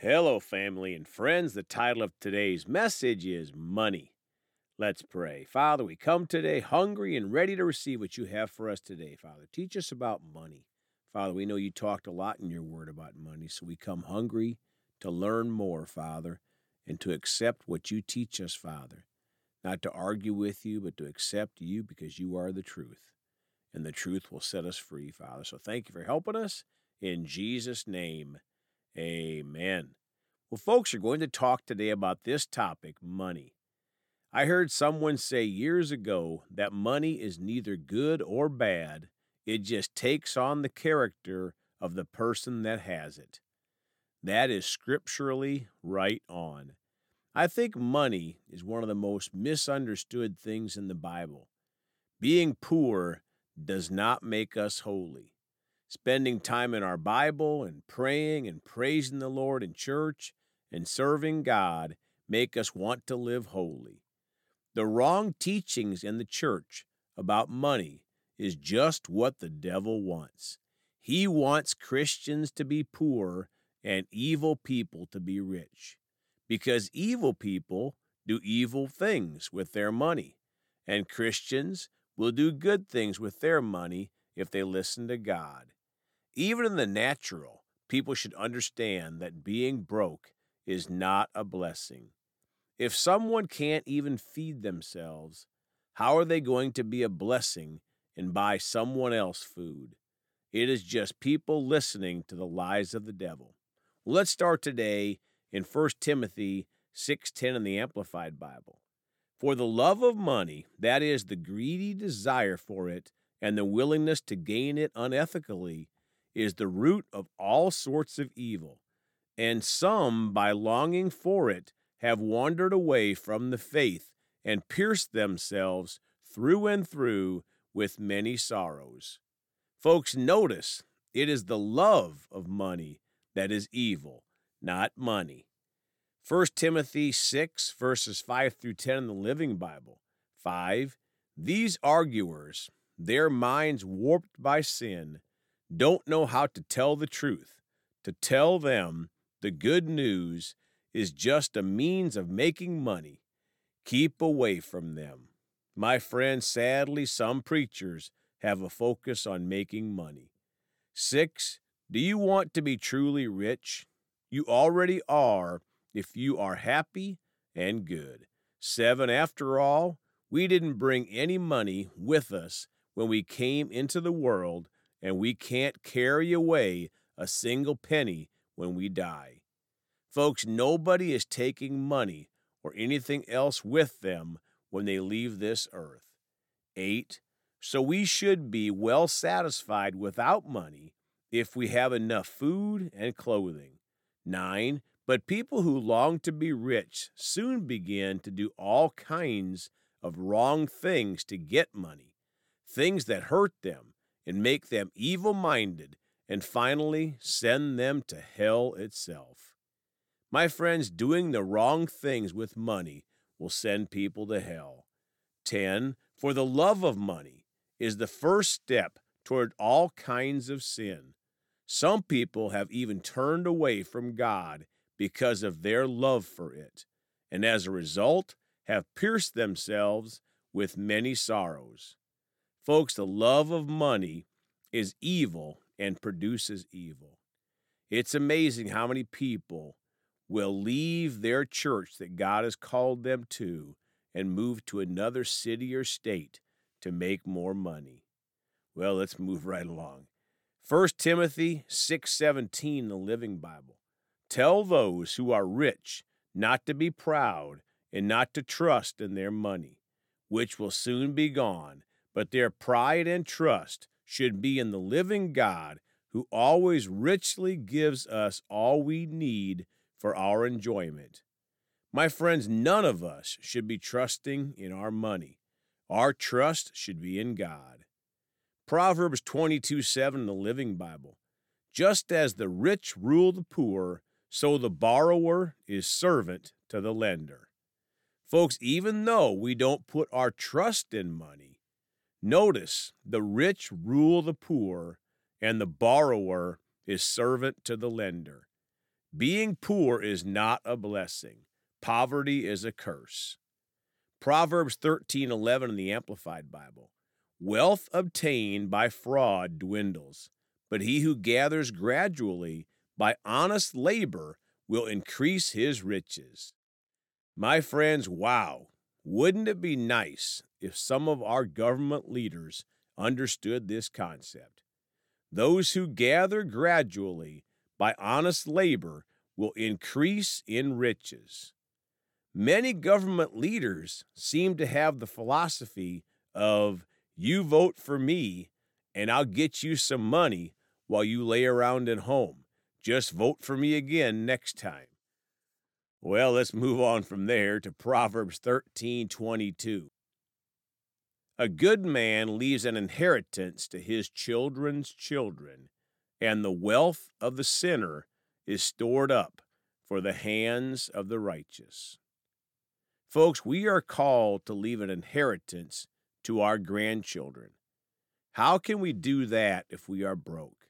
Hello, family and friends. The title of today's message is Money. Let's pray. Father, we come today hungry and ready to receive what you have for us today, Father. Teach us about money. Father, we know you talked a lot in your word about money, so we come hungry to learn more, Father, and to accept what you teach us, Father. Not to argue with you, but to accept you because you are the truth. And the truth will set us free, Father. So thank you for helping us. In Jesus' name, amen. Well, folks are going to talk today about this topic money. I heard someone say years ago that money is neither good or bad, it just takes on the character of the person that has it. That is scripturally right on. I think money is one of the most misunderstood things in the Bible. Being poor does not make us holy. Spending time in our Bible and praying and praising the Lord in church and serving God make us want to live holy. The wrong teachings in the church about money is just what the devil wants. He wants Christians to be poor and evil people to be rich. Because evil people do evil things with their money, and Christians will do good things with their money if they listen to God. Even in the natural, people should understand that being broke is not a blessing. If someone can't even feed themselves, how are they going to be a blessing and buy someone else food? It is just people listening to the lies of the devil. Let's start today in 1 Timothy 6:10 in the Amplified Bible. For the love of money, that is the greedy desire for it and the willingness to gain it unethically, is the root of all sorts of evil. And some by longing for it have wandered away from the faith and pierced themselves through and through with many sorrows. Folks, notice it is the love of money that is evil, not money. 1 Timothy 6, verses 5 through 10 in the Living Bible. 5. These arguers, their minds warped by sin, don't know how to tell the truth. To tell them the good news is just a means of making money. Keep away from them. My friend, sadly, some preachers have a focus on making money. Six, do you want to be truly rich? You already are if you are happy and good. Seven, after all, we didn't bring any money with us when we came into the world, and we can't carry away a single penny when we die. Folks, nobody is taking money or anything else with them when they leave this earth. 8. So we should be well satisfied without money if we have enough food and clothing. 9. But people who long to be rich soon begin to do all kinds of wrong things to get money, things that hurt them and make them evil minded, and finally send them to hell itself. My friends, doing the wrong things with money will send people to hell. 10. For the love of money is the first step toward all kinds of sin. Some people have even turned away from God because of their love for it, and as a result, have pierced themselves with many sorrows. Folks, the love of money is evil and produces evil. It's amazing how many people will leave their church that God has called them to and move to another city or state to make more money. Well, let's move right along. 1 Timothy 6:17 the Living Bible. Tell those who are rich not to be proud and not to trust in their money, which will soon be gone, but their pride and trust should be in the living God who always richly gives us all we need for our enjoyment. My friends, none of us should be trusting in our money. Our trust should be in God. Proverbs 22 7 in the Living Bible. Just as the rich rule the poor, so the borrower is servant to the lender. Folks, even though we don't put our trust in money, notice the rich rule the poor, and the borrower is servant to the lender. Being poor is not a blessing. Poverty is a curse. Proverbs 13:11 in the Amplified Bible. Wealth obtained by fraud dwindles, but he who gathers gradually by honest labor will increase his riches. My friends, wow, wouldn't it be nice if some of our government leaders understood this concept? Those who gather gradually by honest labor will increase in riches. Many government leaders seem to have the philosophy of you vote for me and I'll get you some money while you lay around at home. Just vote for me again next time. Well, let's move on from there to Proverbs 13:22. A good man leaves an inheritance to his children's children, and the wealth of the sinner is stored up for the hands of the righteous. Folks, we are called to leave an inheritance to our grandchildren. How can we do that if we are broke?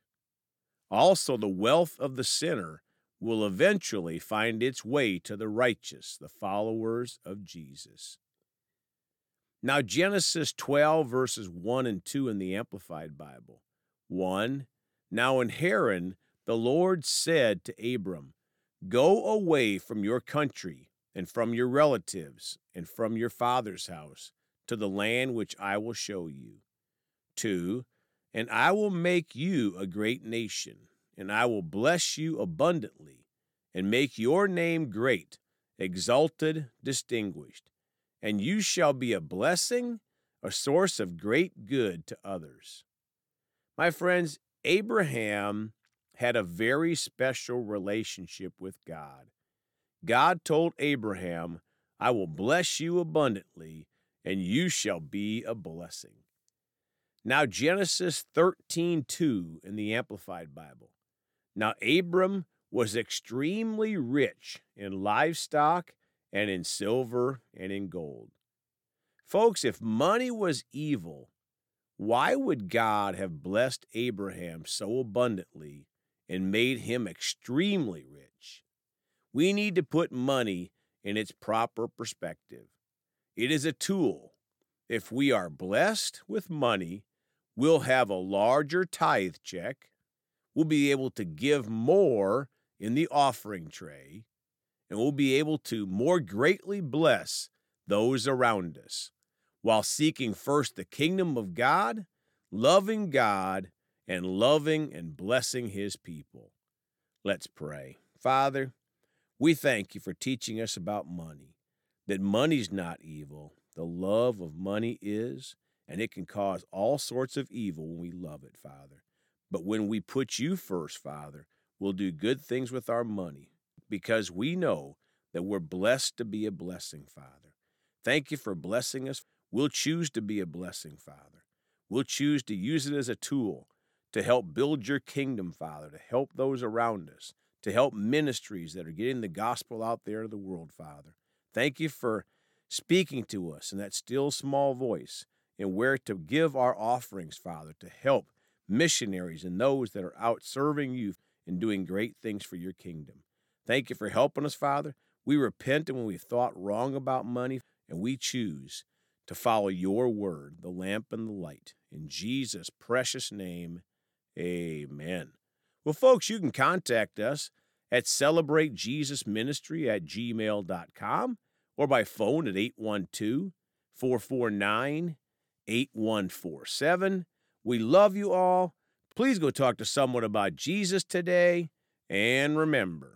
Also, the wealth of the sinner will eventually find its way to the righteous, the followers of Jesus. Now, Genesis 12, verses 1 and 2 in the Amplified Bible. 1. Now in Haran, the Lord said to Abram, Go away from your country and from your relatives and from your father's house to the land which I will show you. 2. And I will make you a great nation, and I will bless you abundantly, and make your name great, exalted, distinguished and you shall be a blessing, a source of great good to others. My friends, Abraham had a very special relationship with God. God told Abraham, I will bless you abundantly, and you shall be a blessing. Now, Genesis 13 2 in the Amplified Bible. Now, Abram was extremely rich in livestock and in silver and in gold. Folks, if money was evil, why would God have blessed Abraham so abundantly and made him extremely rich? We need to put money in its proper perspective. It is a tool. If we are blessed with money, we'll have a larger tithe check. We'll be able to give more in the offering tray and we'll be able to more greatly bless those around us while seeking first the kingdom of God, loving God, and loving and blessing his people. Let's pray. Father, we thank you for teaching us about money, that money's not evil. The love of money is, and it can cause all sorts of evil when we love it, Father. But when we put you first, Father, we'll do good things with our money because we know that we're blessed to be a blessing, Father. Thank you for blessing us. We'll choose to be a blessing, Father. We'll choose to use it as a tool to help build your kingdom, Father, to help those around us, to help ministries that are getting the gospel out there to the world, Father. Thank you for speaking to us in that still small voice and where to give our offerings, Father, to help missionaries and those that are out serving you and doing great things for your kingdom. Thank you for helping us, Father. We repent and when we thought wrong about money, and we choose to follow your word, the lamp and the light. In Jesus' precious name, amen. Well, folks, you can contact us at celebratejesusministry at gmail.com or by phone at 812 449 8147. We love you all. Please go talk to someone about Jesus today. And remember,